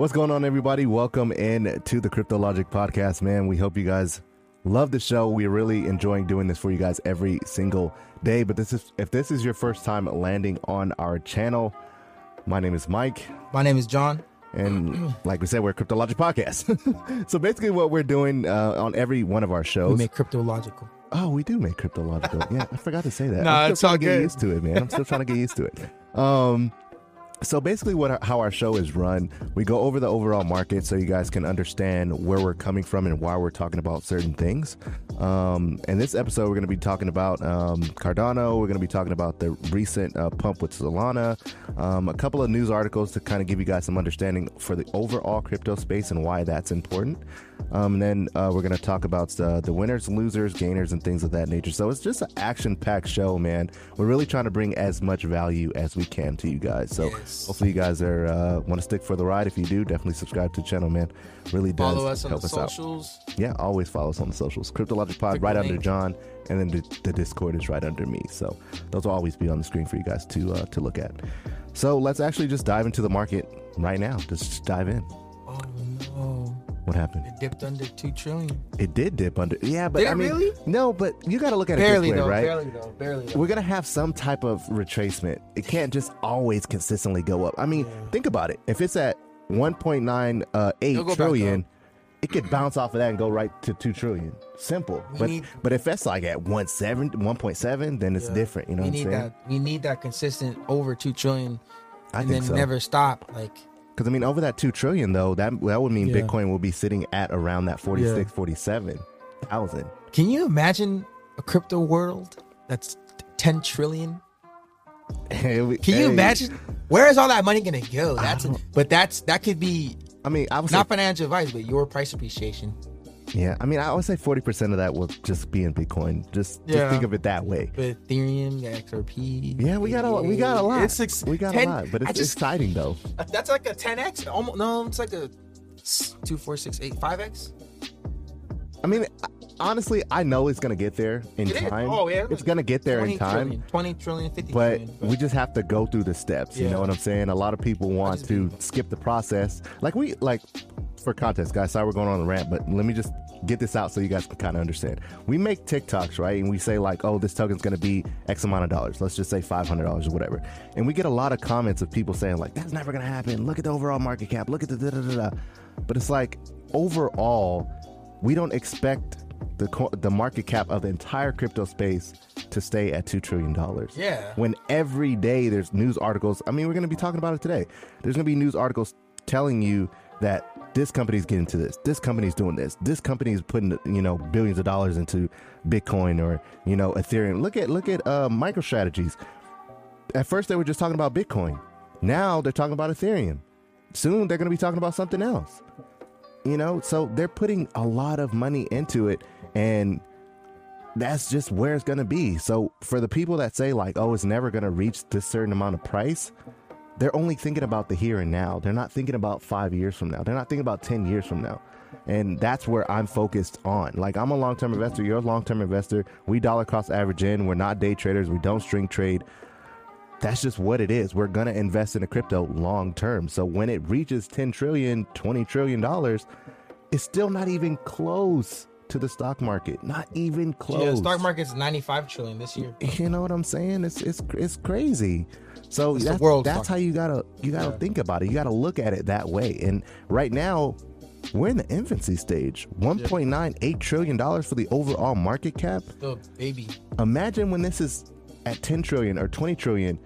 What's going on, everybody? Welcome in to the Crypto Logic podcast, man. We hope you guys love the show. We're really enjoying doing this for you guys every single day. But this is if this is your first time landing on our channel, my name is Mike. My name is John. And like we said, we're a Crypto Logic podcast. so basically, what we're doing uh, on every one of our shows, We make crypto logical. Oh, we do make crypto logical. yeah, I forgot to say that. No, I'm it's all to get used to it, man. I'm still trying to get used to it. Um, so basically, what how our show is run, we go over the overall market so you guys can understand where we're coming from and why we're talking about certain things. Um, in this episode, we're going to be talking about um, Cardano. We're going to be talking about the recent uh, pump with Solana, um, a couple of news articles to kind of give you guys some understanding for the overall crypto space and why that's important. Um, and then uh, we're going to talk about uh, the winners, losers, gainers, and things of that nature. So it's just an action packed show, man. We're really trying to bring as much value as we can to you guys. So Yes. Hopefully you guys are uh, want to stick for the ride. If you do, definitely subscribe to the channel, man. Really does Follow us on help the us out. Yeah, always follow us on the socials. Cryptologic Pod Click right under. John, and then the, the Discord is right under me. So those will always be on the screen for you guys to uh, to look at. So let's actually just dive into the market right now. Just dive in. Oh no! What happened? It dipped under two trillion. It did dip under. Yeah, but Did I mean, really? no, but you got to look at it this way, though. right? Barely though. Barely though. We're gonna have some type of retracement. It can't just always consistently go up. I mean, think about it. If it's at 1.9 uh, It'll 8 go back trillion, it could bounce off of that and go right to 2 trillion. Simple. We but need- but if that's like at 1.7, 1.7, then it's Yeah. different. You know we what I'm need that. We need that consistent over two trillion, I and then so. never stop. Like Because I mean, over that 2 trillion though, that that would mean Yeah. Bitcoin will be sitting at around that 46, 47 thousand. Can you imagine a crypto world that's 10 trillion? Can you imagine? Where is all that money gonna go? That's but that's that could be I mean, I would not say, financial advice, but your price appreciation. Yeah. I mean, I would say 40% of that will just be in Bitcoin. Just, just think of it that way. But Ethereum, XRP. Yeah, we got a we got a lot. It's ex- we got 10 a lot, but it's just- exciting though. Uh, that's like a 10x. Almost no, it's like a two, four, six, eight, five x. I mean, honestly, I know it's gonna get there in It is. time. Oh, yeah. it's gonna get there in time. Trillion, 20 trillion, 50 But we just have to go through the steps. You know what I'm saying? A lot of people want to skip the process. Like we like for context, guys. Sorry, we're going on the rant, but let me just get this out so you guys can kind of understand. We make TikToks, right? And we say like, "Oh, this token's going to be X amount of dollars." Let's just say five hundred dollars or whatever. And we get a lot of comments of people saying like, "That's never going to happen. Look at the overall market cap. Look at the da da da da." But it's like overall, we don't expect the co- the market cap of the entire crypto space to stay at two trillion dollars Yeah. when every day there's news articles. I mean, we're going to be talking about it today. There's going to be news articles telling you that this company's getting to this, this company's doing this, this company is putting you know billions of dollars into Bitcoin or you know Ethereum. Look at look at uh, MicroStrategies. At first, they were just talking about Bitcoin. Now they're talking about Ethereum. Soon they're going to be talking about something else. You know, so they're putting a lot of money into it, and that's just where it's going to be. So for the people that say like, "Oh, it's never going to reach this certain amount of price," they're only thinking about the here and now. They're not thinking about 5 years from now. They're not thinking about 10 years from now. And that's where I'm focused on. Like I'm a long-term investor, you're a long-term investor. We dollar cost average in. We're not day traders. We don't string trade. That's just what it is. We're going to invest in a crypto long term. So when it reaches 10 trillion, 20 trillion dollars, it's still not even close to the stock market. Not even close. Yeah, stock market's 95 trillion this year. You know what I'm saying? It's it's it's crazy. So that's, world that's how you gotta you gotta Yeah. think about it. You gotta look at it that way. And right now, we're in the infancy stage. 1.98 trillion dollars for the overall market cap. Still baby. Imagine when this is at 10 trillion or 20 trillion,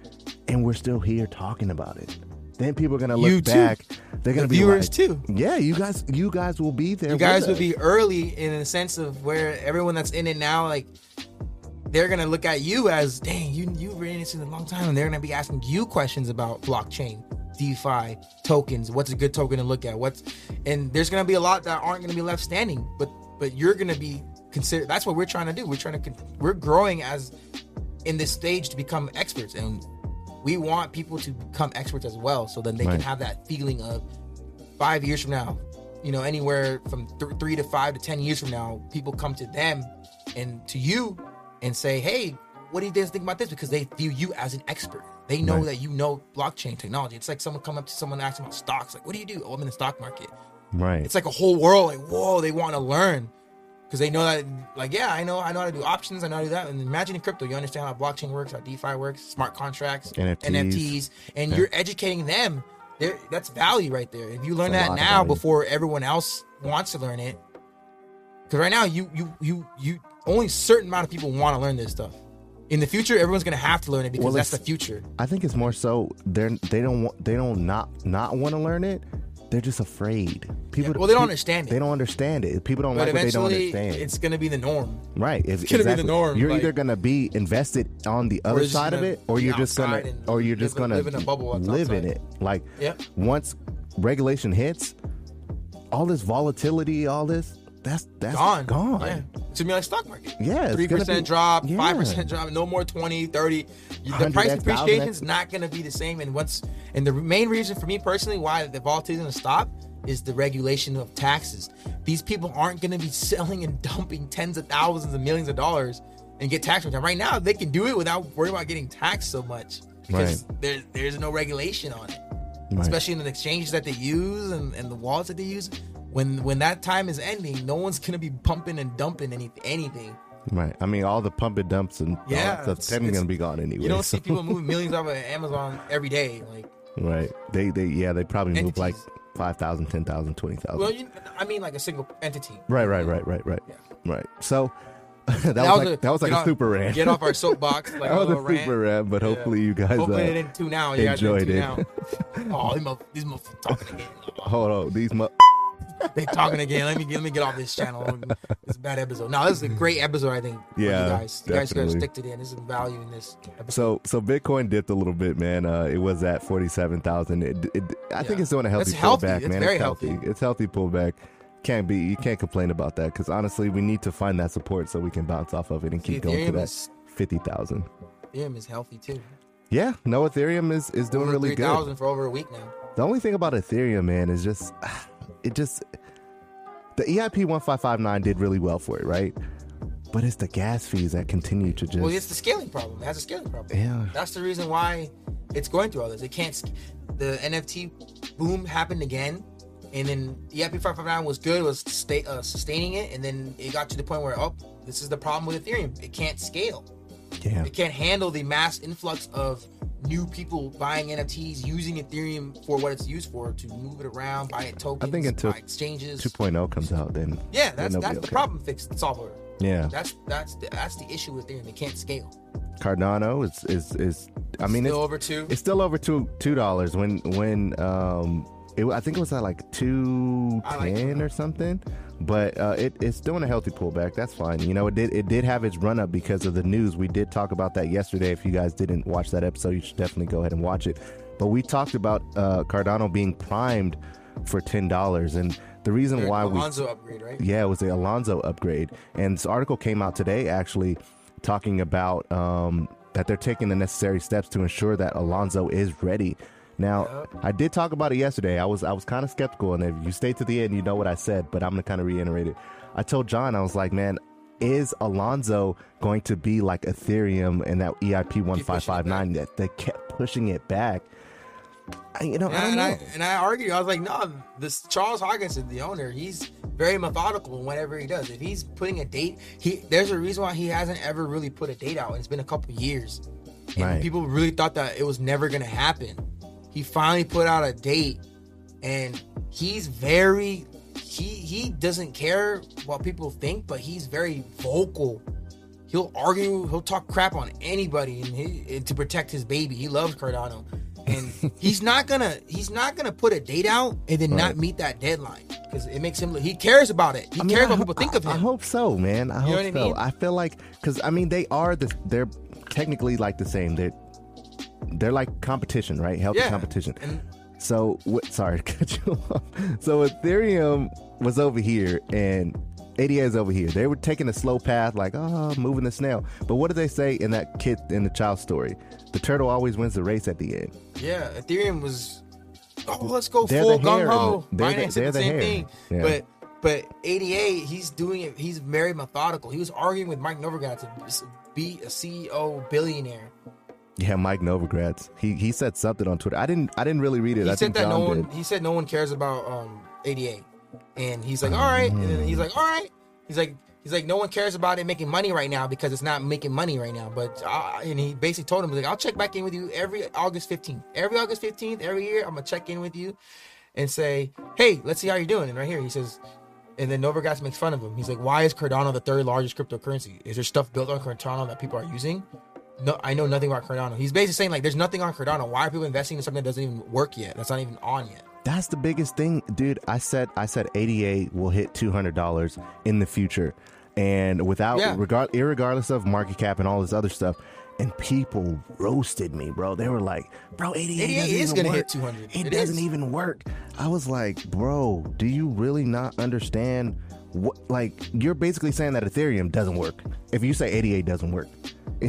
and we're still here talking about it. Then people are gonna look You too. back. They're gonna The be viewers like, too. Yeah, you guys, you guys will be there. You guys would us. be early in the sense of where everyone that's in it now, like they're gonna look at you as, dang, you you've been in this in a long time, and they're gonna be asking you questions about blockchain, DeFi, tokens. What's a good token to look at? What's and there's gonna be a lot that aren't gonna be left standing, but but you're gonna be considered. That's what we're trying to do. We're trying to we're growing as in this stage to become experts, and we want people to become experts as well, so then they Right. can have that feeling of five years from now, you know, anywhere from th- three to five to ten years from now, people come to them and to you and say, "Hey, what do you guys think about this?" Because they view you as an expert. They know Right. that you know blockchain technology. It's like someone come up to someone and ask about stocks. Like, what do you do? Oh, I'm in the stock market. Right. It's like a whole world. Like, whoa, they want to learn because they know that. Like, yeah, I know, I know how to do options. I know how to do that. And imagine in crypto, you understand how blockchain works, how DeFi works, smart contracts, NFTs. NFTs, and Yeah. you're educating them. There, that's value right there. If you learn a that now before everyone else wants to learn it, because right now you you you you only certain amount of people want to learn this stuff. In the future, everyone's gonna have to learn it because Well, that's the future. I think it's more so they're they don't want they don't not not want to learn it. They're just afraid. People. Yeah, well, they don't pe- understand it. They don't understand it. People don't But like what they don't understand. it's gonna be the norm. right. It's, gonna be the norm, You're like- either gonna be invested on the other side of it, or you're just gonna, or you're just live gonna live in a bubble live in it. Like Yep. once regulation hits, all this volatility, all this, that's that's gone. Gone. Yeah. Gonna be like stock market. Yeah, Three percent drop, yeah. five percent drop, no more 20, 30. The price appreciation is not gonna be the same. And once and the main reason for me personally why the volatility is gonna stop is the regulation of taxes. These people aren't gonna be selling and dumping tens of thousands and millions of dollars and get tax return. Right now, they can do it without worrying about getting taxed so much because there, there's no regulation on it Right. especially in the exchanges that they use and, and the wallets that they use. When when that time is ending, no one's gonna be pumping and dumping any, anything. Right. I mean, all the pump and dumps and all Yeah, that stuff it's- technically gonna be gone anyway. You don't so- see people moving millions off of Amazon every day. Like, Right. They they yeah they probably move like 5,000, 10,000, 20,000. well, you, I mean, like a single entity. right, right, right, right, right. Yeah. Right. So that, was like that was like a off- super rant. Get off our soapbox. Like that was a a super rant. but Yeah. hopefully you guys Hopefully uh, they didn't tune out. You guys didn't enjoyed tune it. out. Oh, these motherfuckers talking again. hold on these mu- They talking again. Let me get, let me get off this channel. It's a bad episode. No, this is a great episode. I think. Yeah, you guys. You guys gotta stick to the end. There's some value in this episode. So so Bitcoin dipped a little bit, man. Uh, it was at forty seven thousand. It, it, I think it's doing a healthy pullback, It's man. it's healthy. healthy. It's healthy pullback. Can't be you can't complain about that because honestly, we need to find that support so we can bounce off of it and keep going to that is fifty thousand. Ethereum is healthy too. Yeah, no, Ethereum is is doing Over really good. 3,000 for over a week now. The only thing about Ethereum, man, is just it just the EIP one five five nine did really well for it, right? But it's the gas fees that continue to just Well, it's the scaling problem. It has a scaling problem. Yeah. That's the reason why it's going through all this. It can't. The NFT boom happened again, and then EIP 559 was good, was stay, uh, sustaining it, and then it got to the point where, oh, this is the problem with Ethereum. It can't scale. Yeah. It can't handle the mass influx of new people buying NFTs, using Ethereum for what it's used for, to move it around, buy it tokens, think until buy exchanges. 2.0 comes out, then yeah, that's that's the okay. problem fixed solver. Yeah, That's that's the, that's the issue with Ethereum. It can't scale. Cardano is is is. I mean, Still it's over two. it's still over two two dollars when when um it, I think it was at like 210 like or something. But uh, it, it's doing a healthy pullback. That's fine. You know, it did it did have its run up because of the news. We did talk about that yesterday. If you guys didn't watch that episode, you should definitely go ahead and watch it. But we talked about uh, Cardano being primed for ten dollars, and the reason why we Alonzo upgrade, right? yeah, it was the Alonzo upgrade. And this article came out today actually talking about um, that they're taking the necessary steps to ensure that Alonzo is ready. Now, I did talk about it yesterday. I was I was kind of skeptical, and if you stay to the end, you know what I said. But I'm gonna kind of reiterate it. I told John, I was like, man, is Alonzo going to be like Ethereum and that EIP one five five nine that they kept pushing it back? I, you know, I And, don't and know. I and I argued. I was like, no, this Charles Hoskinson, the owner, he's very methodical in whatever he does. If he's putting a date, he there's a reason why he hasn't ever really put a date out. It's been a couple years, and Right. people really thought that it was never gonna happen. He finally put out a date, and he's very he he doesn't care what people think, but he's very vocal. He'll argue, he'll talk crap on anybody, and, he, and to protect his baby. He loves Cardano. and he's not gonna he's not gonna put a date out and then not meet that deadline because it makes him look. He cares about it. He I mean, cares I what people think I- of him. I hope so, man. I know hope what I so. mean? I feel like because I mean they are the they're technically like the same. They're they're like competition, right? Healthy Yeah. competition. And- so what? Sorry to cut you off. So Ethereum was over here and. ADA is over here. They were taking a slow path, like oh, moving the snail. But what did they say in that kid in the child story? The turtle always wins the race at the end. Yeah, Ethereum was. Oh, let's go They're full the gung ho. the- they're the- they're the the same hair. thing, Yeah. but but ADA, he's doing it. He's very methodical. He was arguing with Mike Novogratz to be a CEO billionaire. Yeah, Mike Novogratz. He he said something on Twitter. I didn't I didn't really read it. He I said think that John no one. did. He said no one cares about um, ADA, and he's like, all right, and then he's like, all right. He's like. He's like, no one cares about it making money right now because it's not making money right now. But uh, and he basically told him like, I'll check back in with you every August 15th. Every August 15th, every year, I'm gonna check in with you and say, hey, let's see how you're doing. And right here, he says, and then Novogratz makes fun of him. He's like, why is Cardano the third largest cryptocurrency? Is there stuff built on Cardano that people are using? No, I know nothing about Cardano. He's basically saying like, there's nothing on Cardano. Why are people investing in something that doesn't even work yet? That's not even on yet. That's the biggest thing, dude. I said I said ADA will hit two hundred dollars in the future, and without Yeah. regard, irregardless of market cap and all this other stuff. And people roasted me, bro. They were like, "Bro, ADA, ADA doesn't is even gonna work. hit 200. It, It doesn't is. even work." I was like, "Bro, do you really not understand what? Like, you're basically saying that Ethereum doesn't work. If you say ADA doesn't work,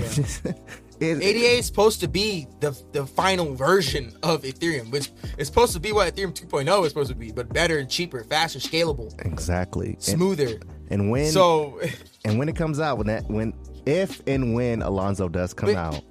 it, ADA is supposed to be the the final version of Ethereum, which is supposed to be what Ethereum 2.0 is supposed to be, but better and cheaper, faster, scalable, exactly smoother. And when So and when it comes out, when that when if and when Alonzo does come But out,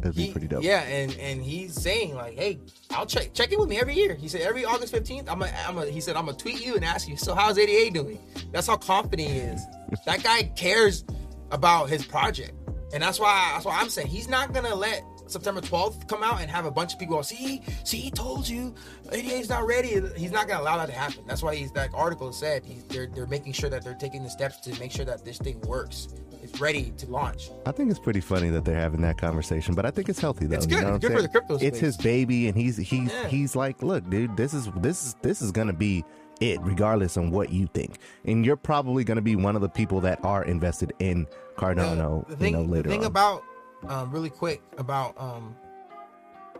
it'll be he, pretty dope. yeah, and and he's saying like, hey, I'll check check in with me every year. He said every August 15th, I'm a, I'm a, he said I'm gonna tweet you and ask you, so how's ADA doing? That's how confident he is. that guy cares about his project, and that's why that's why I'm saying he's not gonna let September 12th come out and have a bunch of people go, see, see, he told you ADA's not ready. He's not gonna allow that to happen. That's why he's that article said he's, they're they're making sure that they're taking the steps to make sure that this thing works. It's ready to launch. I think it's pretty funny that they're having that conversation, but I think it's healthy though. It's you good. know It's good for the crypto It's his baby, and he's he's Yeah. he's like, look, dude, this is this is this is gonna be it, regardless on what you think, and you're probably gonna be one of the people that are invested in Cardano. the thing, you know, later the thing on. about um, really quick about um,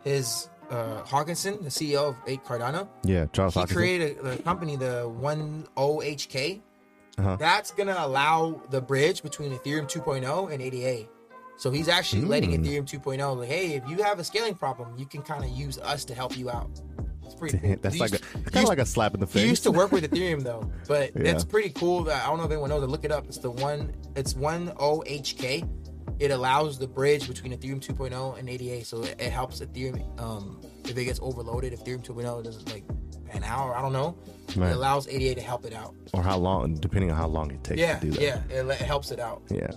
his uh, Hoskinson, the CEO of Eight Cardano, yeah, Charles he Hoskinson. created a, the company, the One OHK. Uh-huh. That's gonna allow the bridge between Ethereum 2.0 and ADA. So he's actually letting Hmm. Ethereum 2.0 like, hey, if you have a scaling problem, you can kind of use us to help you out. It's pretty. Cool. That's He like a kind of like a slap in the face. You used to work with Ethereum though, but Yeah. that's pretty cool. That I don't know if anyone knows. Look it up. It's the one. It's one OHK. It allows the bridge between Ethereum 2.0 and ADA, so it, it helps Ethereum. Um, if it gets overloaded, if Ethereum 2.0 doesn't like an hour, I don't know. Right. It allows ADA to help it out. or how long, depending on how long it takes Yeah, to do that. yeah, it, it helps it out. Yeah.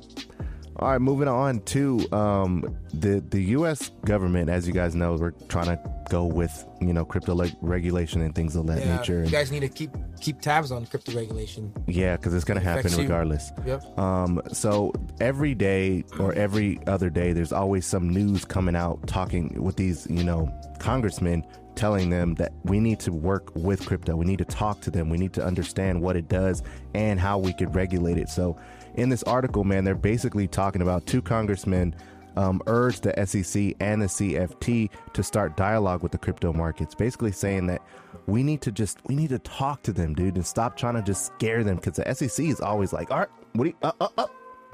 All right, moving on to um, the the U.S. government. As you guys know, we're trying to go with you know crypto leg regulation and things of that Yeah, nature. you guys need to keep keep tabs on crypto regulation. yeah, because it's going to happen affects you. regardless. Yep. Um, so every day or every other day, there's always some news coming out talking with these, you know, congressmen telling them that we need to work with crypto. We need to talk to them. We need to understand what it does and how we could regulate it. So in this article, man, they're basically talking about two congressmen um, urged the SEC and the CFT to start dialogue with the crypto markets, basically saying that we need to just we need to talk to them, dude, and stop trying to just scare them because the SEC is always like, all right, what do you, uh, uh, uh,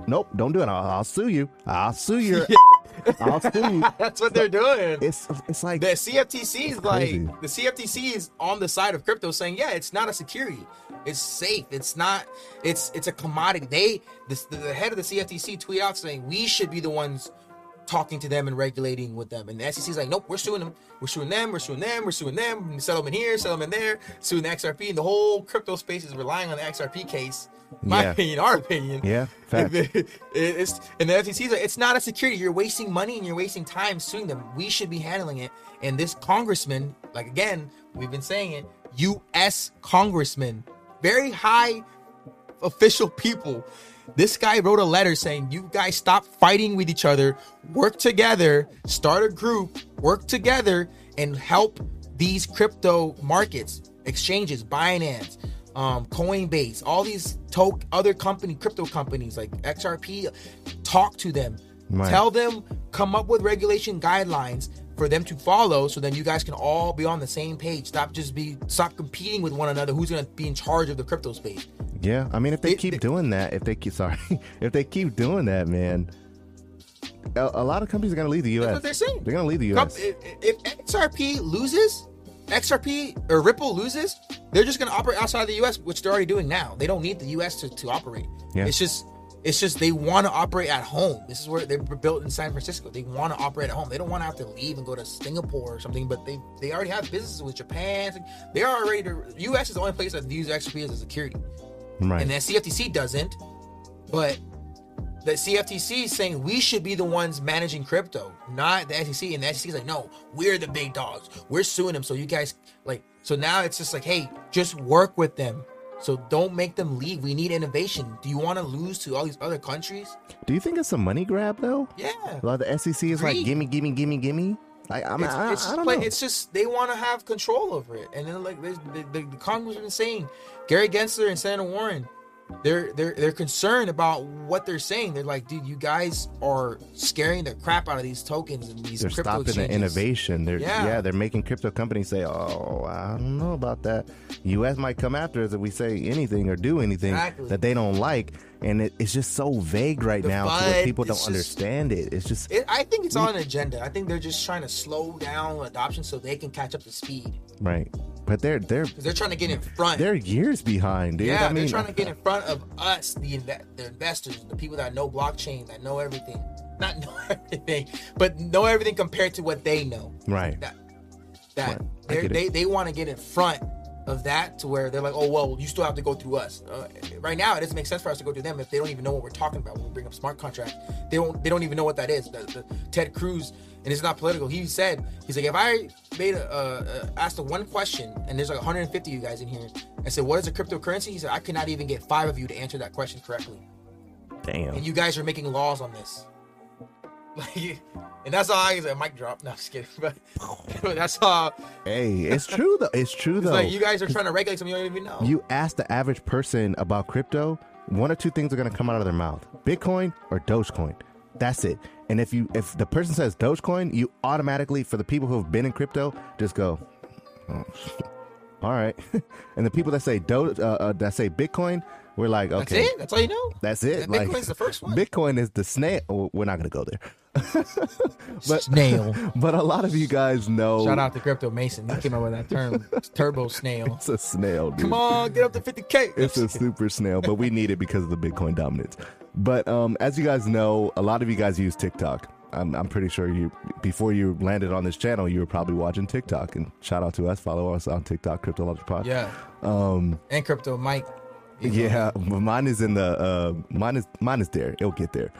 nope, don't do it. I'll, I'll sue you. I'll sue you. I'll sue you. That's what they're doing. It's it's like The CFTC is like the CFTC is on the side of crypto, saying, "Yeah, it's not a security. It's safe. It's not. It's it's a commodity." They the, the head of the CFTC tweet out saying we should be the ones talking to them and regulating with them. And the SEC is like, "Nope, we're suing them. We're suing them. We're suing them. We're suing them. Settlement here, settlement there. Suing the XRP." And the whole crypto space is relying on the XRP case. My Yeah. opinion, our opinion. Yeah, facts. it's and the FTC is like, it's not a security. You're wasting money and you're wasting time suing them. We should be handling it. And this congressman, like again, we've been saying it, U.S. congressman, very high official people. This guy wrote a letter saying, "You guys stop fighting with each other, work together, start a group, work together and help these crypto markets, exchanges, Binance, um, Coinbase, all these to- other company crypto companies like XRP, talk to them, Right. tell them, come up with regulation guidelines for them to follow, so then you guys can all be on the same page. Stop just be stop competing with one another. Who's gonna be in charge of the crypto space? Yeah, I mean, if they It- keep it- doing that, if they keep sorry, if they keep doing that, man, a, a lot of companies are gonna leave the U.S. That's what they're saying. They're gonna leave the U.S. If, if XRP loses, XRP or Ripple loses, they're just going to operate outside of the U.S., which they're already doing now. They don't need the U.S. to, to operate. Yeah. It's just, it's just they want to operate at home. This is where they were built in San Francisco. They want to operate at home. They don't want to have to leave and go to Singapore or something. But they they already have businesses with Japan. They are already. The U.S. is the only place that views XRP as a security right. and the CFTC doesn't. But the CFTC is saying we should be the ones managing crypto, not the SEC. And the SEC is like, no, we're the big dogs. We're suing them. So you guys like, so now it's just like, hey, just work with them. So don't make them leave. We need innovation. Do you want to lose to all these other countries? Do you think it's a money grab though? Yeah. A lot of the SEC is like, gimme, gimme, gimme, gimme. Like, I'm, It's, I, it's, I just don't play- know. it's just they want to have control over it, and then like the, the, the Congress has been saying, Gary Gensler and Senator Warren, they're they're they're concerned about what they're saying. They're like, dude, you guys are scaring the crap out of these tokens and these they're crypto stopping the innovation. They're yeah. Yeah. they're making crypto companies say, "Oh, I don't know about that." U.S. might come after us if we say anything or do anything Exactly. that they don't like, and it, it's just so vague right now to where people don't just- understand it. It's just It, I think it's on an agenda. I think they're just trying to slow down adoption so they can catch up to speed right, but they're they're they're trying to get in front. they're years behind, dude. yeah, I mean, they're trying to get in front of us, the inve- the investors, the people that know blockchain, that know everything. Not know everything, but know everything compared to what they know. right. that that Right. They're- get it. they they want to get in front of that to where they're like, oh well, you still have to go through us. Uh, right now, it doesn't make sense for us to go through them if they don't even know what we're talking about when we bring up smart contract. They don't they don't even know what that is. The, the, Ted Cruz, and it's not political. He said he's like, if I made a, uh, asked a one question and there's like 150 of you guys in here, I said, what is a cryptocurrency? He said, I could not even get five of you to answer that question correctly, Damn. and you guys are making laws on this. Like, and that's all I said. Mic drop. No, just kidding. But, but that's all. hey, it's true though. It's true It's though. like you guys are trying to regulate something you don't even know. you ask the average person about crypto, one or two things are going to come out of their mouth: Bitcoin or Dogecoin. That's it. And if you if the person says Dogecoin, you automatically, for the people who have been in crypto, just go, "Oh, all right. and the people that say Do uh, uh, that say Bitcoin, we're like, That's okay, it. That's all you know. that's it. And Like, Bitcoin's the first one. Bitcoin is the snail. oh, we're not going to go there. but snail. but a lot of you guys know Shout out to Crypto Mason. He came up with that term. Turbo snail. it's a snail. Dude. Come on, get up to 50k. It's a super snail, but we need it because of the Bitcoin dominance. But um, as you guys know, a lot of you guys use TikTok. I'm, I'm pretty sure you before you landed on this channel, you were probably watching TikTok. And shout out to us, follow us on TikTok, Cryptologic Pod. yeah. Um, And Crypto Mike. Yeah, mine is in the uh, mine is mine is there. It'll get there.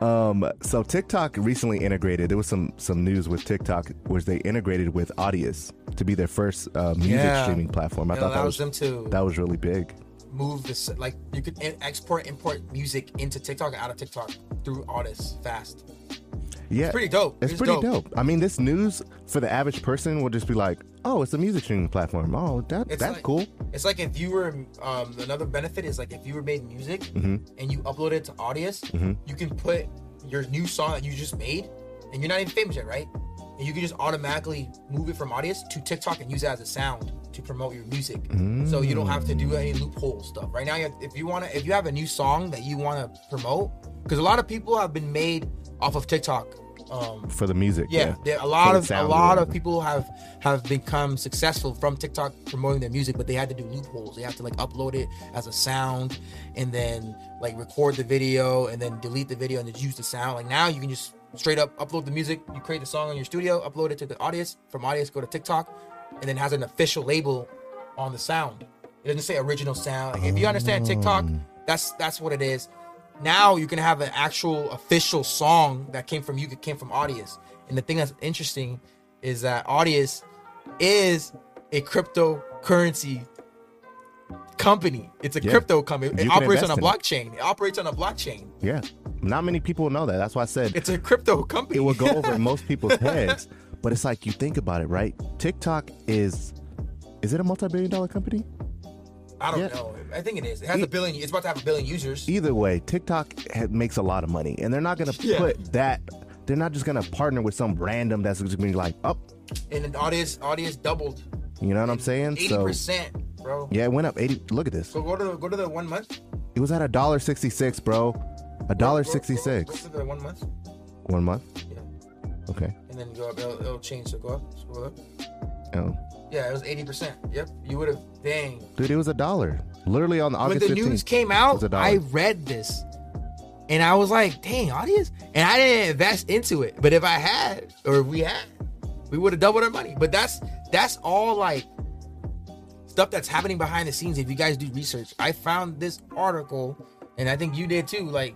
Um, so TikTok recently integrated. There was some some news with TikTok, which they integrated with Audius to be their first uh, music Yeah. streaming platform. I It thought that was them to that was really big. move this. Like you could export, import music into TikTok out of TikTok through Audius fast. Yeah, it's pretty dope. It's, It's pretty dope. dope. I mean, this news for the average person will just be like, "Oh, it's a music streaming platform. Oh, that It's that's like- cool." It's like if you were um, another benefit is like if you were made music Mm-hmm. and you upload it to Audius, you can put your new song that you just made, and you're not even famous yet, right? And you can just automatically move it from Audius to TikTok and use it as a sound to promote your music. So you don't have to do any loophole stuff. Right now, you have, if you want to, if you have a new song that you want to promote, because a lot of people have been made off of TikTok. Um, For the music, yeah, yeah, a lot of a lot of people have have become successful from TikTok promoting their music, but they had to do loopholes. They have to like upload it as a sound and then like record the video and then delete the video and just use the sound. Like now you can just straight up upload the music, you create the song in your studio, upload it to the Audius, from Audius go to TikTok, and then has an official label on the sound. It doesn't say original sound. Like, if you understand TikTok, that's that's what it is. Now you can have an actual official song that came from you, that came from Audius. And the thing that's interesting is that Audius is a cryptocurrency company. It's a Yeah. crypto company. It You operates on a blockchain. It operates on a blockchain. yeah. Not many people know that. That's why I said It's a crypto company. it will go over most people's heads. But it's like you think about it, right? TikTok is is it a multi-billion dollar company? I don't Yeah. know. I think it is. It has a billion. It's about to have a billion users. Either way, TikTok ha- makes a lot of money, and they're not going to Yeah. put that. They're not just going to partner with some random that's going to be like, up. and the Audius Audius doubled. You know what I'm saying? Eighty So percent, bro. yeah, it went up eighty. Look at this. So go to the, go to the one month. It was at a dollar sixty six, bro. A dollar sixty six. go- sixty Go, six. to the one month. One month. Yeah, Okay. and then go up. It'll, it'll change. So go up. Scroll up. Oh, Yeah, it was eighty percent. Yep, you would have. Dang. dude, it was a dollar. Literally on the when the 15th. news came out, was a dollar. I read this, and I was like, "Dang, Audius!" And I didn't invest into it. But if I had, or if we had, we would have doubled our money. But that's that's all like stuff that's happening behind the scenes. If you guys do research, I found this article, and I think you did too. Like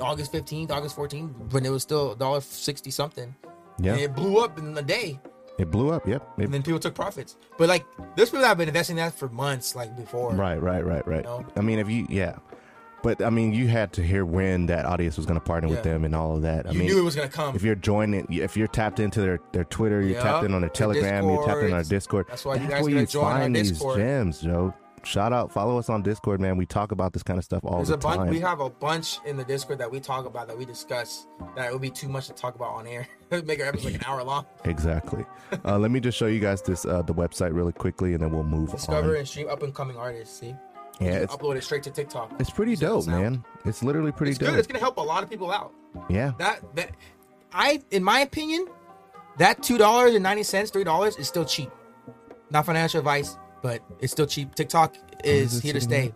August fifteenth, August fourteenth, when it was still dollar sixty something. Yeah. And it blew up in a day, It blew up. Yep. It- and then people took profits. But like, there's people that have been investing in that for months, like before. right. Right. Right. Right. know? I mean, if you, yeah. But I mean, you had to hear when that Audius was going to partner with them and all of that. I You mean, knew it was gonna come. if you're joining, if you're tapped into their, their Twitter, you're tapped in on their Telegram, you're tapped in on our Discord. That's why you guys where gotta you join our find these Discord. gems, Joe. Shout out, follow us on Discord, man. We talk about this kind of stuff all There's the a bunch. time. We have a bunch in the Discord that we talk about that we discuss. That it would be too much to talk about on air. Make our episode like an hour long. exactly. uh, let me just show you guys this uh, the website really quickly, and then we'll move Discover on. Discover and stream up and coming artists. See, Yeah, it's upload it straight to TikTok. it's pretty So dope, man. It's literally pretty It's dope. good. It's gonna help a lot of people out. yeah, That that I, in my opinion, that two dollars and ninety cents, three dollars is still cheap. Not financial advice, but it's still cheap. TikTok is here to stay.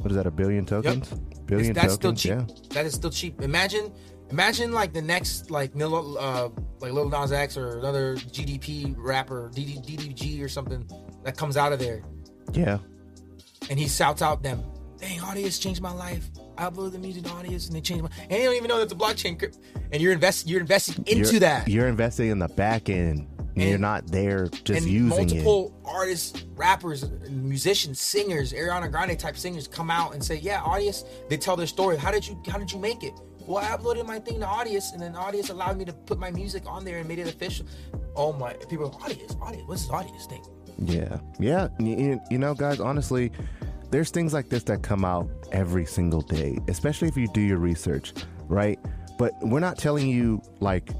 what is that? A billion tokens? Billion It's- that's still cheap. Yeah. That is still cheap. Imagine, imagine like the next like Lil, uh, like Lil Nas X or another GDP rapper, DD, DDG or something that comes out of there, Yeah. and he shouts out them, "Dang, Audius changed my life. I uploaded the music to Audius, and they changed my." And they don't even know that's a blockchain, and you're invest, you're investing into you're, that. You're investing in the back end. And you're not there just and using multiple artists, rappers, musicians, singers, Ariana Grande type singers come out and say, "Yeah, Audius." They tell their story. How did you How did you make it? Well, I uploaded my thing to Audius, and then Audius allowed me to put my music on there and made it official. Oh my! People, are, Audius, Audius. What's this Audius thing? Yeah. Yeah. You, you know, guys, honestly, there's things like this that come out every single day, especially if you do your research, right? But we're not telling you, like,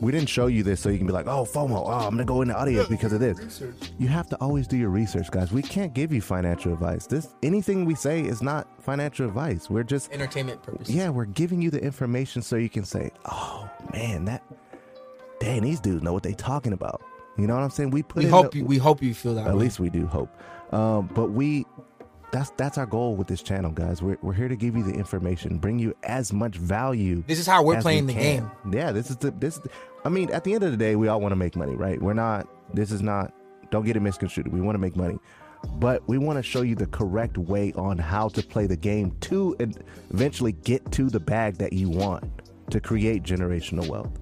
we didn't show you this so you can be like, oh, FOMO, oh, I'm going to go in the Audius because of this. You have to always do your research, guys. We can't give you financial advice. This anything we say is not financial advice. We're just Entertainment purposes. yeah, we're giving you the information so you can say, "Oh man, that dang, these dudes know what they talking about." You know what I'm saying? We put We hope the- you. We hope you feel that. at way. least we do hope. Um, but we that's that's our goal with this channel, guys. We're we're here to give you the information, bring you as much value. This is how we're as we playing the can. game. Yeah, this is the this. I mean, at the end of the day, we all want to make money, right? We're not. This is not. Don't get it misconstrued. We want to make money, but we want to show you the correct way on how to play the game to and eventually get to the bag that you want to create generational wealth.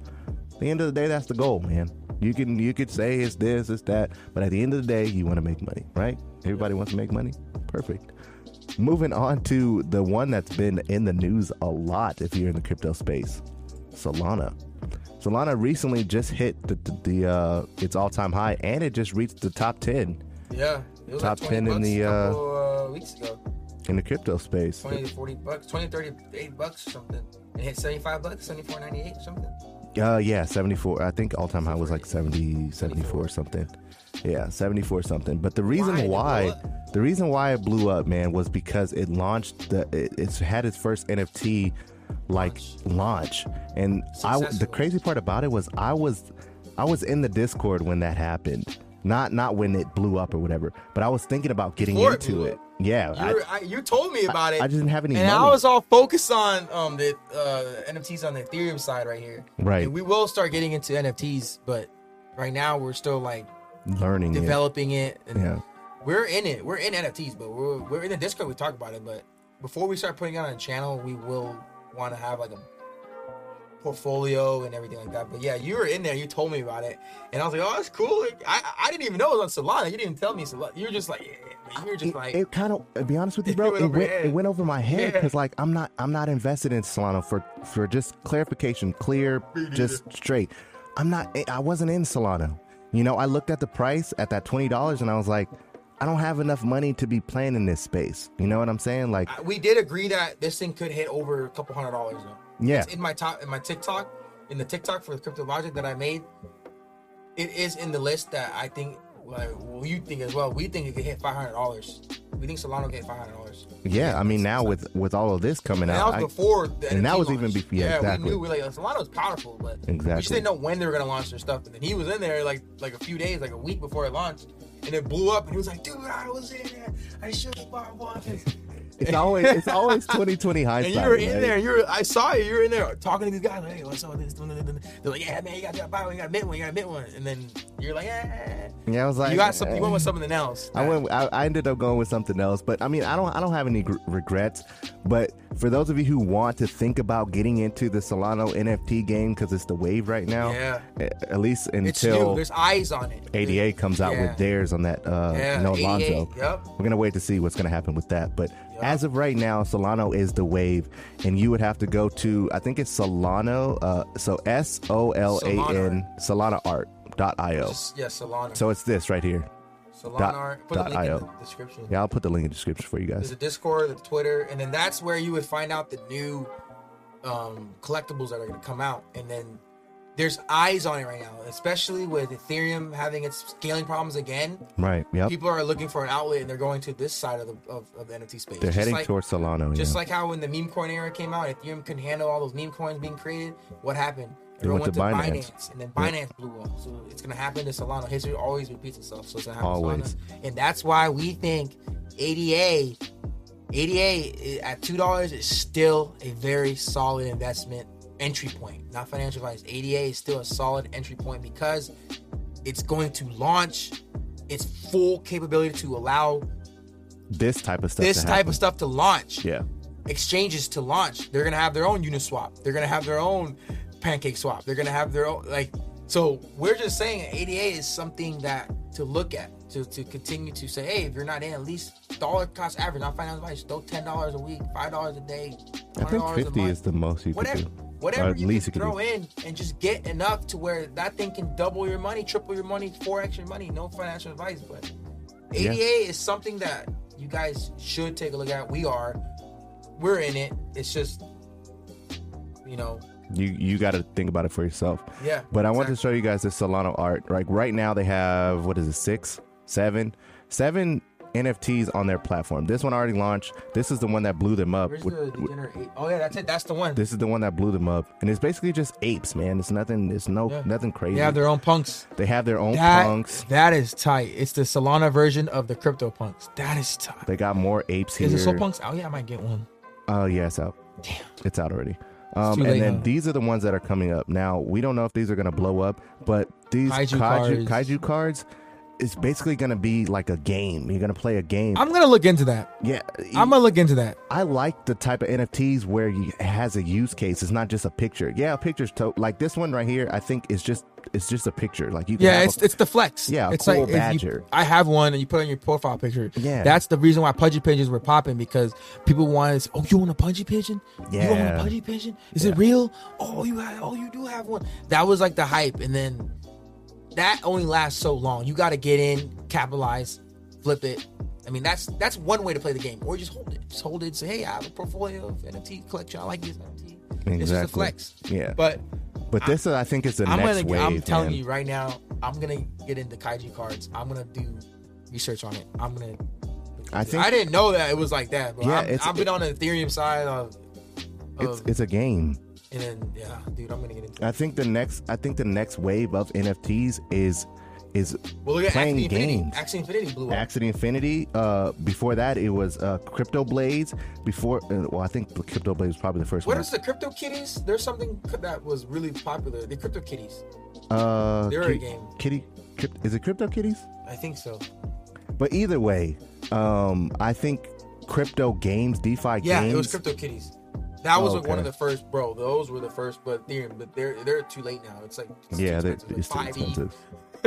At the end of the day, that's the goal, man. You can you could say it's this, it's that, but at the end of the day, you want to make money, right? Everybody wants to make money. Perfect. Moving on to the one that's been in the news a lot if you're in the crypto space, Solana. Solana recently just hit the, the, the uh, its all time high, and it just reached the top ten Yeah. It was Top like 10 in the, a uh, couple, uh, weeks ago. in the crypto space. 20 to 40 bucks, 20 38 bucks or something. And hit 75 bucks, 74.98 or something. Uh, yeah, 74. I think all time high was like 70, 74 something. Yeah, 74 something. But the reason Why why, the reason why it blew up, man, was because it launched the it, it's had its first NFT like launch. And I the crazy part about it was I was I was in the Discord when that happened. Not not when it blew up or whatever, but I was thinking about getting Before into blew it. Yeah, You, I, I, you told me about it. I just didn't have any and money. I was all focused on um the uh, NFTs on the Ethereum side right here. Right. And we will start getting into NFTs, but right now we're still like learning developing it. and Yeah. We're in it. We're in NFTs, but we're we're in the Discord. We talk about it, but before we start putting it on a channel, we will want to have like a portfolio and everything like that. But yeah, you were in there. You told me about it, and I was like, "Oh, that's cool." Like, I I didn't even know it was on Solana. You didn't tell me Solana. You were just like, yeah, you were just it, like, it kind of to be honest with you It bro went it went, it went over my head Yeah. because like i'm not i'm not invested in solana for for just clarification clear just straight I'm not. I wasn't in Solano. You know, I looked at the price at that twenty dollars, and I was like, I don't have enough money to be playing in this space. You know what I'm saying? Like, We did agree that this thing could hit over a couple hundred dollars though. Yeah. It's in my top in my TikTok, in the TikTok for the crypto logic that I made, it is in the list that I think like well you think as well. We think it could hit five hundred dollars. We think Solano could hit five hundred dollars. yeah. I mean, now with with all of this coming And that out, was I- before the and that was even before- yeah, exactly. we knew we were like Solano's powerful, but we Exactly. just didn't know when they were gonna launch their stuff. And then he was in there like like a few days, like a week before it launched, and it blew up. And he was like, "Dude, I was in there. I should have bought one." It's always it's always 2020 hindsight. And you were in right? there. You were. I saw you. You were in there talking to these guys. Like, hey, what's up with this? They're like, yeah, man, you got to buy one. You got mint one. You got mint one. And then you're like, yeah. Yeah, I was like, You got something. You went with eh. something else. I went. I, I ended up going with something else, but I mean, I don't. I don't have any gr- regrets. But for those of you who want to think about getting into the Solano NFT game because it's the wave right now, Yeah. At least until There's eyes on it. ADA comes out Yeah. with theirs on that. Uh, Yeah, no 88, Alonzo. yep. We're gonna wait to see what's gonna happen with that. But as of right now, Solano is the wave, and you would have to go to. I think it's Solano. Uh, so S O L A N SolanaArt.io. Just, yeah, Solana. So it's this right here. Solana. Put the link IO. in the description. Yeah, I'll put the link in the description for you guys. There's a Discord, the Twitter, and then that's where you would find out the new um, collectibles that are going to come out. And then there's eyes on it right now, especially with Ethereum having its scaling problems again. Right. Yeah. People are looking for an outlet, and they're going to this side of the of, of the NFT space. They're Just heading like, towards Solano. Just yeah. like how when the meme coin era came out, Ethereum couldn't handle all those meme coins being created. What happened? They went to Binance. Binance. and then Binance blew up. So it's gonna happen to Solana. History always repeats itself. So it's gonna happen to Always. Solana. and that's why we think ADA, ADA at two dollars is still a very solid investment entry point. Not financial advice. ADA is still a solid entry point because it's going to launch its full capability to allow this type of stuff. this to type happen. of stuff to launch Yeah. exchanges to launch. They're gonna have their own Uniswap. They're gonna have their own Pancake Swap. They're gonna have their own like. So we're just saying ADA is something that to look at to, to continue to say, hey, if you're not in, at least dollar cost average, not financial advice, throw ten dollars a week, five dollars a day, I think $100 a fifty is the most you whatever, could do. Whatever at you least can throw in and just get enough to where that thing can double your money, triple your money, four extra money. No financial advice, but ADA Yeah. is something that you guys should take a look at. We are, we're in it. It's just, you know, You you got to think about it for yourself. yeah. But I want to show you guys this Solano art. Like right now, they have what is it, six, seven, seven NFTs on their platform. This one already launched. This is the one that blew them up. Where's With- the with- degenerate ape? Oh yeah, that's it. That's the one. this is the one that blew them up, and it's basically just apes, man. It's nothing. It's no Yeah. nothing crazy. They have their own punks. They have their own That, punks. that is tight. It's the Solana version of the crypto punks. That is tight. They got more apes here. Is it Soul Punks? Oh yeah, I might get one. Oh yeah, it's out. Damn. It's out already. Um, and late, then huh? these are the ones that are coming up. Now we don't know if these are gonna blow up, but these Kaiju kaiju, cards. kaiju cards is basically gonna be like a game. You're gonna play a game. I'm gonna look into that. yeah, I'm gonna look into that. I like the type of NFTs where you, it has a use case. It's not just a picture. Yeah, a picture's to like this one right here. I think it's just it's just a picture. Like you Yeah, it's a- it's the flex. Yeah, a it's cool like if you- badger. I have one, and you put it on your profile picture. Yeah. that's the reason why pudgy pigeons were popping because people wanted. Oh, you want a pudgy pigeon? Yeah. You want a pudgy pigeon? Is it real? Oh, you have. Oh, you do have one. That was like the hype, and then that only lasts so long. You got to get in, capitalize, flip it. I mean, that's that's one way to play the game, or just hold it. Just hold it. And say, hey, I have a portfolio of NFT collection. I like this NFT. Exactly. This is a flex. Yeah. But but this I think is the I'm next gonna. wave. I'm telling man. you right now. I'm gonna get into kaiju cards. I'm gonna do research on it. I'm gonna. I think I didn't know that it was like that. But Yeah, it's- I've been on the Ethereum side of, it's it's a game. And then yeah, dude, I'm gonna get into. it. I think the next I think the next wave of NFTs is is Well, look at playing Axie Infinity. games. Axie Infinity blew up. Axie Infinity. Uh, before that, it was uh, Crypto Blades. Before, uh, well, I think Crypto Blades was probably the first What one. is the Crypto Kitties? There's something that was really popular. The Crypto Kitties. uh, They're a game. Kitty, Crypt, is it Crypto Kitties? I think so. But either way, um, I think crypto games, DeFi Yeah, games. Yeah, it was Crypto Kitties. That was Oh, like one of the first, bro. Those were the first, but Ethereum, but they're they're too late now. It's like it's yeah, they're- expensive. it's too Like 5E. expensive.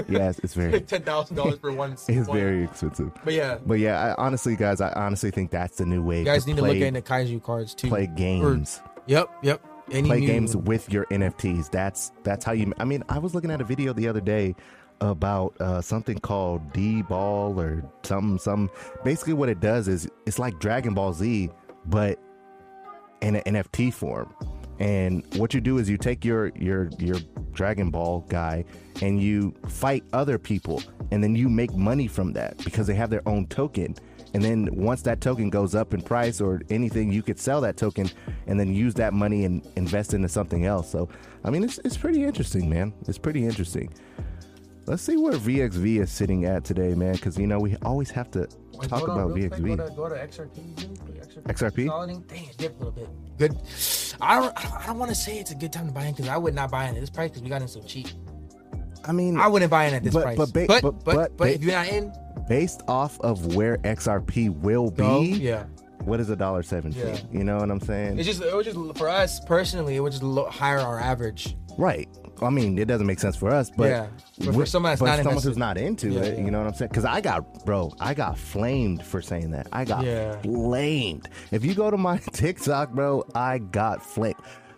yeah, it's, it's very, ten thousand dollars for one. it's one. very expensive. But yeah, But yeah, I, honestly, guys, I honestly think that's the new way. you guys to need play, to look into kaiju cards too. play Or- games. Yep, yep. Any play new- games with your NFTs. That's that's how you. I mean, I was looking at a video the other day about uh, something called D Ball or some some. Basically, what it does is it's like Dragon Ball Z, but in an NFT form. And what you do is you take your your your Dragon Ball guy and you fight other people, and then you make money from that because they have their own token. And then once that token goes up in price or anything, you could sell that token and then use that money and invest into something else. So, I mean, it's it's pretty interesting, man. It's pretty interesting. Let's see where VXV is sitting at today, man, because you know we always have to Wait, talk about real quick. VXV. Go to, go to XRP. XRP. XRP? Dang, it dipped a little bit. Good. I don't. I don't, want to say it's a good time to buy in because I would not buy in at this price because we got in so cheap. I mean, I wouldn't buy in at this But- price. but ba- but, but- but, but if you're not in, based off of where XRP will be, go. Yeah. what is a dollar seventy? Yeah. You know what I'm saying? It's just it was just for us personally. It would just higher our average. right. I mean, it doesn't make sense for us, but Yeah. But for someone that's not someone who's not into Yeah, it, yeah. you know what I'm saying? Because I got, bro, I got flamed for saying that. I got Yeah. flamed. If you go to my TikTok, bro, I got flamed.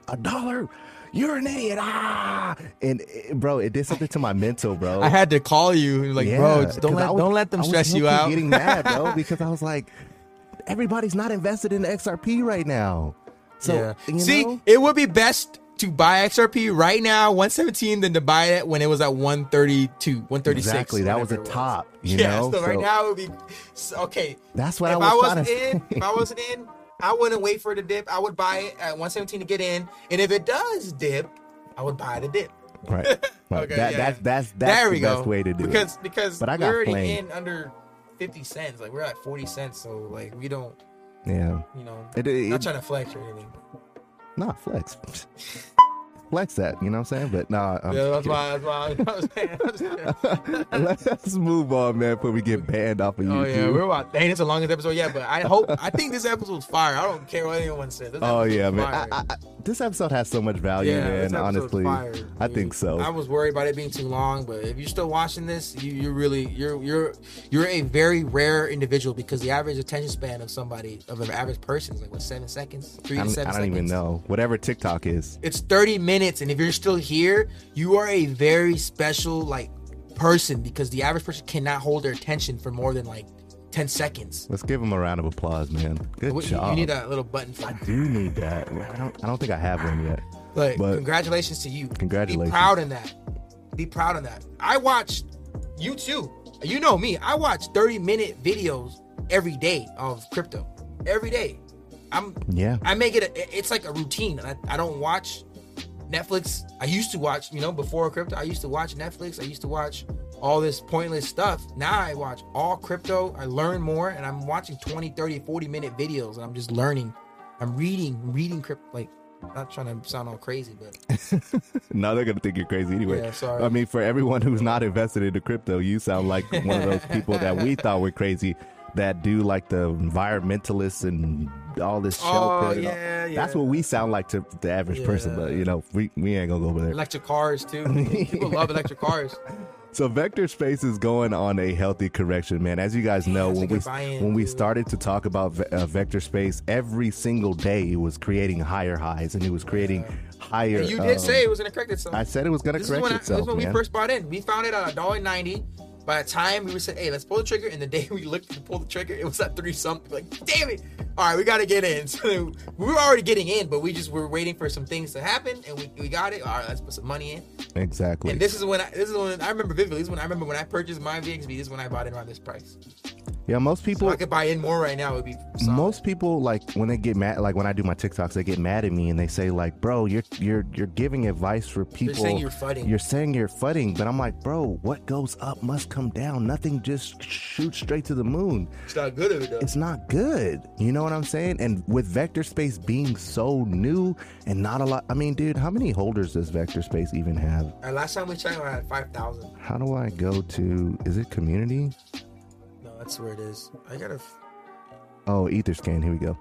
A dollar. You're an idiot. Ah, and eh, bro, it did something to my mental, bro. I had to call you, like, bro, just don't let was- don't let them I was stress you out. Getting mad, bro, because I was like, everybody's not invested in XRP right now. So yeah. See, know? it would be best to buy XRP right now, 117, than to buy it when it was at 132, 136. exactly that was a top. You yeah, know, so right So now it would be so, okay. that's what if I was I wasn't in, if I wasn't in, I wouldn't wait for it to dip. I would buy it at 117 to get in, and if it does dip, I would buy the dip. right, right. Okay, that, yeah. that's that's that's there the best way to do because it. because But I we're got already flamed. in under 50 cents. Like we're at 40 cents, so like we don't, Yeah, you know, it, it, not trying to flex or anything. Nah, flex, flex that. You know what I'm saying? But nah, I'm yeah, that's why. That's why. I was. I was saying. Let's move on, man, before we get banned off of YouTube. Oh yeah, we're about. Dang, it's the longest episode yet. But I hope. I think this episode's fire. I don't care what anyone says. This Oh yeah, man. I, I, I, this episode has so much value, yeah, man. Honestly, fire, I think so. I was worried about it being too long, but if you're still watching this, you, you're really you're you're you're a very rare individual because the average attention span of somebody of an average person is like what seven seconds, three to seven I don't seconds. even know. Whatever TikTok is. It's 30 minutes, and if you're still here, you are a very special like person because the average person cannot hold their attention for more than like 10 seconds. Let's give him a round of applause, man. Good you, job. you need that little button for I do need that. I don't. I don't think I have one yet. But, But- congratulations to you. Congratulations. Be proud in that. Be proud in that. I watched you too. You know me. I watch 30 minute videos every day of crypto. Every day. I'm Yeah. I make it a, it's like a routine. I, I don't watch Netflix. I used to watch, you know, before crypto, I used to watch Netflix. I used to watch all this pointless stuff. Now I watch all crypto. I learn more and I'm watching 20, 30, 40 minute videos and I'm just learning. I'm reading, reading crypto like not trying to sound all crazy, but no, they're gonna think you're crazy anyway. Yeah, sorry. I mean, for everyone who's not invested into crypto, you sound like one of those people that we thought were crazy that do like the environmentalists and all this Oh, shelter. and all- yeah, That's what we sound like to the average person, but you know, we, we ain't gonna go over there. electric cars too. People love electric cars. So Vector Space is going on a healthy correction, man. As you guys know, when we when we started to talk about ve- uh, Vector Space, every single day it was creating higher highs and it was creating higher. You did um, say it was gonna correct itself. I said it was going to This is correct when, I, this itself, is when we first bought in. We found it at a dollar ninety. By the time we were saying, "Hey, let's pull the trigger," and the day we looked to pull the trigger, it was at three something. Like, damn it! All right, we got to get in. So we were already getting in, but we just were waiting for some things to happen, and we, we got it. All right, let's put some money in. exactly. And this is when I, this is when I remember vividly. This is when I remember when I purchased my VXV. This is when I bought it around this price. Yeah, most people. So I could buy in more right now. It would be solid. most people like when they get mad like when i do my tiktoks they get mad at me and they say like bro you're you're you're giving advice for people saying you're fudding. you're saying you're fudding but i'm like bro what goes up must come down nothing just shoots straight to the moon It's not good of it though. it's not good you know what i'm saying and with vector space being so new and not a lot i mean dude how many holders does vector space even have Uh, last time we checked, I had five thousand. how do i go to is it community that's where it is. I gotta. f- oh etherscan here we go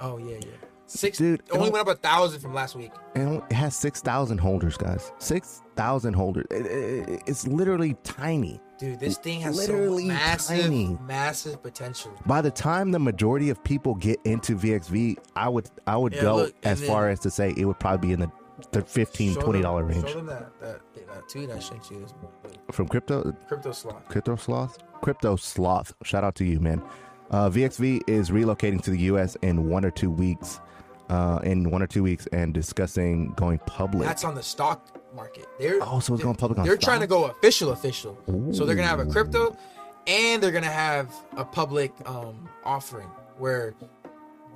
Oh yeah, yeah. Six, Dude, only went up a thousand from last week. And it has 6,000 holders, guys. 6,000 holders. It- it- it's literally tiny. Dude, this thing has Literally so massive, tiny. massive potential. By the time the majority of people get into VXV, I would I would Yeah, go look, as then- far as to say it would probably be in the, the 15 Show 20 them- range Show them that, that, that tweet I sent you. This morning. Uh, from crypto Crypto slot. crypto sloth crypto sloth shout out to you man uh, vxv is relocating to the us in one or two weeks uh, in one or two weeks and discussing going public That's on the stock market. They're Oh, so it's going public on They're trying to go official, official. So they're gonna have a crypto, and they're gonna have a public um, offering where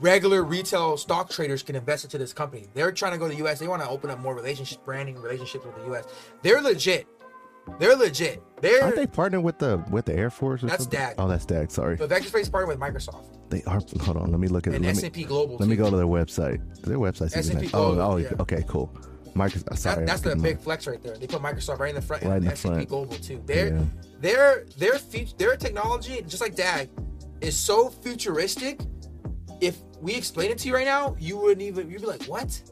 regular retail stock traders can invest into this company. They're trying to go to the U.S. They want to open up more relationship branding relationships with the U.S. They're legit. They're legit. They're aren't they partnered with the with the air force or That's something? DAG. oh that's dag sorry Vector Space partnered with Microsoft they are hold on let me look at and S and P Global. let me go to their website their website S&P oh Global, oh yeah. okay cool Microsoft That, sorry that's the big flex right there. They put Microsoft right in the front, Right in and the S&P front. Global too. Their Yeah. their their fut- their technology, just like DAG, is so futuristic. If we explain it to you right now, you wouldn't even you'd be like, "What?"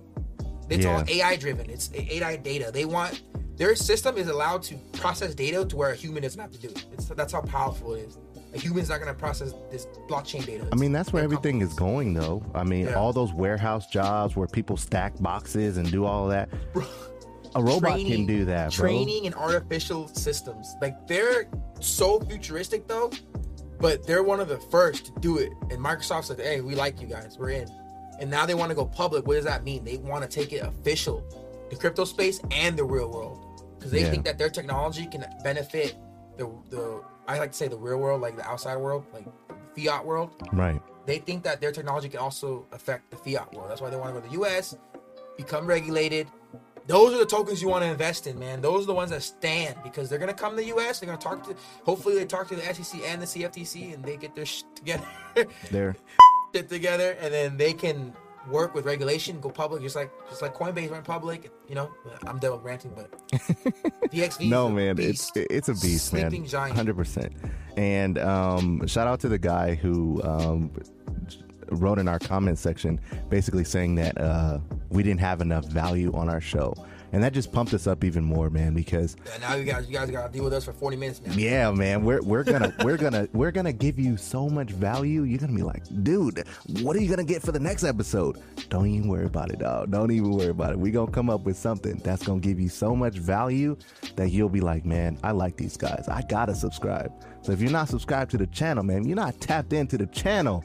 It's all AI driven. It's AI data. They want their system is allowed to process data to where a human doesn't have to do it. It's, that's how powerful it is. A human's not going to process this blockchain data. I mean, that's where everything is going, though. I mean, Yeah. all those warehouse jobs where people stack boxes and do all of that. A robot can do that, bro. Training and artificial systems. Like they're so futuristic though, but they're one of the first to do it. And Microsoft said, "Hey, we like you guys. We're in." And now they want to go public. What does that mean? They want to take it official, the crypto space and the real world, because they Yeah. think that their technology can benefit the the. I like to say the real world, like the outside world, like fiat world Right. they think that their technology can also affect the fiat world. That's why they want to go to the US, become regulated. Those are the tokens you want to invest in, man. Those are the ones that stand because they're gonna come to the US. They're gonna talk to. Hopefully, they talk to the SEC and the CFTC, and they get their shit together, There. shit together, and then they can work with regulation, go public, just like just like Coinbase went public. You know, I'm done with ranting, but VXV. No, is a man, it's beast. it's a beast, man. Sleeping giant. Hundred percent. And um, shout out to the guy who um, wrote in our comment section, basically saying that uh, we didn't have enough value on our show, and that just pumped us up even more, man. Because And now you guys, you guys got to deal with us for 40 minutes now. yeah, man, we're we're gonna we're gonna we're gonna give you so much value. You're gonna be like, dude, what are you gonna get for the next episode? Don't even worry about it, dog. Don't even worry about it. We gonna come up with something that's gonna give you so much value that you'll be like, man, I like these guys. I gotta subscribe. So if you're not subscribed to the channel, man, you're not tapped into the channel.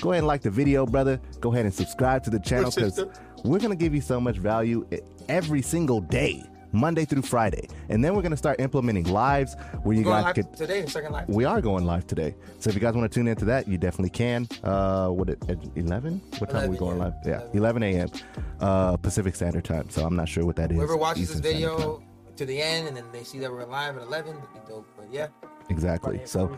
Go ahead and like the video, brother. Go ahead and subscribe to the channel because we're gonna give you so much value every single day. Monday through Friday, and then we're gonna start implementing lives where you guys could today, second live. we are going live today. So if you guys want to tune into that, you definitely can. Uh, what at eleven? What time are we 11, going yeah. live? Yeah, eleven a.m. Uh, Pacific Standard Time. So I'm not sure what that is. Whoever watches Eastern this video to the end and then they see that we're live at 11, that'd be dope. But yeah. Exactly. Right, So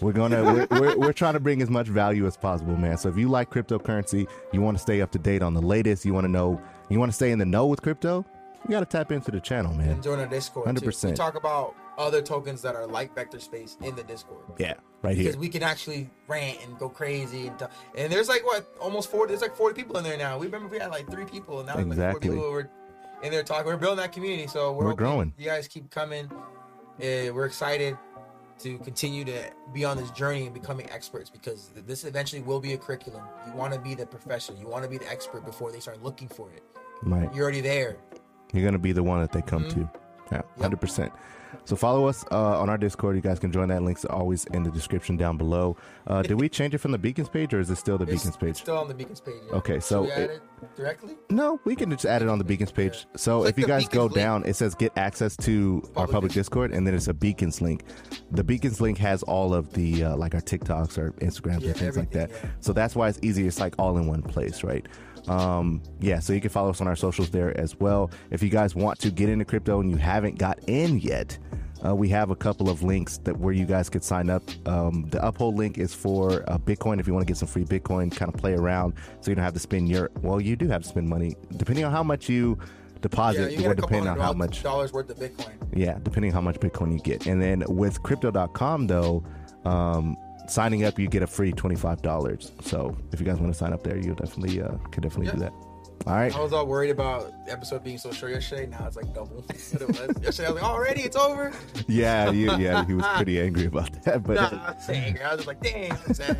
we're gonna we're, we're, we're trying to bring as much value as possible, man. So if you like cryptocurrency, you want to stay up to date on the latest, you want to know, you want to stay in the know with crypto, you got to tap into the channel, man. and join our Discord. 100%. We talk about other tokens that are like Vector Space in the Discord. Yeah, right here. Because we can actually rant and go crazy and talk. and there's like what almost 40 there's like 40 people in there now. We remember we had like three people and now there's like Exactly. four people who are in there talking. We're building that community, so we're, We're growing. You guys keep coming. Uh, we're excited to continue to be on this journey and becoming experts because this eventually will be a curriculum. You want to be the professor, you want to be the expert before they start looking for it. right. You're already there. You're gonna be the one that they come Mm-hmm. to. Yeah, hundred percent. So follow us uh, on our Discord. You guys can join that. Links are always in the description down below. Uh, did we change it from the Beacons page, or is it still the It's, Beacons it's page? still on the Beacons page. yeah. Okay, so it- directly. No, we can just add it on the Beacons page. So It's like if you guys go link. down, it says get access to our Public public Discord, and then it's a Beacons link. The Beacons link has all of the uh, like our TikToks or Instagrams Yeah, and things like that. yeah. So that's why it's easy. It's like all in one place, right? Um, yeah, so you can follow us on our socials there as well. If you guys want to get into crypto and you haven't got in yet, uh, we have a couple of links that where you guys could sign up. Um, the Uphold link is for uh, Bitcoin if you want to get some free Bitcoin, kind of play around, so you don't have to spend your. Well, you do have to spend money depending on how much you deposit Yeah, you will get a couple depend on how much. dollars worth of Bitcoin. Yeah, depending on how much Bitcoin you get. And then with crypto.com though, um, signing up, you get a free twenty five dollars. So if you guys want to sign up there, you definitely uh, could definitely Yeah. do that. All right. I was all worried about the episode being so short yesterday. Now it's like double. what it was. yesterday I was like, already it's over. Yeah, you, yeah, he was pretty angry about that, but. Nah, I was angry. I was just like, dang, I'm sad.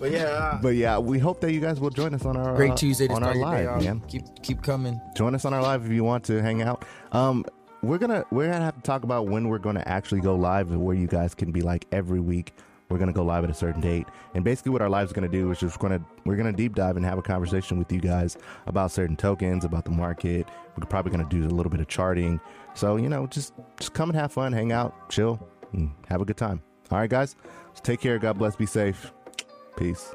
But yeah, uh, But yeah, we hope that you guys will join us on our great uh, Tuesday to on our start day live, off. man. Keep keep coming. Join us on our live if you want to hang out. Um, we're gonna we're gonna have to talk about when we're gonna actually go live and where you guys can be like every week. We're gonna go live at a certain date, and basically what our live is gonna do is just gonna we're gonna deep dive and have a conversation with you guys about certain tokens, about the market. We're probably gonna do a little bit of charting. So you know, just just come and have fun, hang out, chill, and have a good time. All right, guys. So take care. God bless. Be safe. Peace.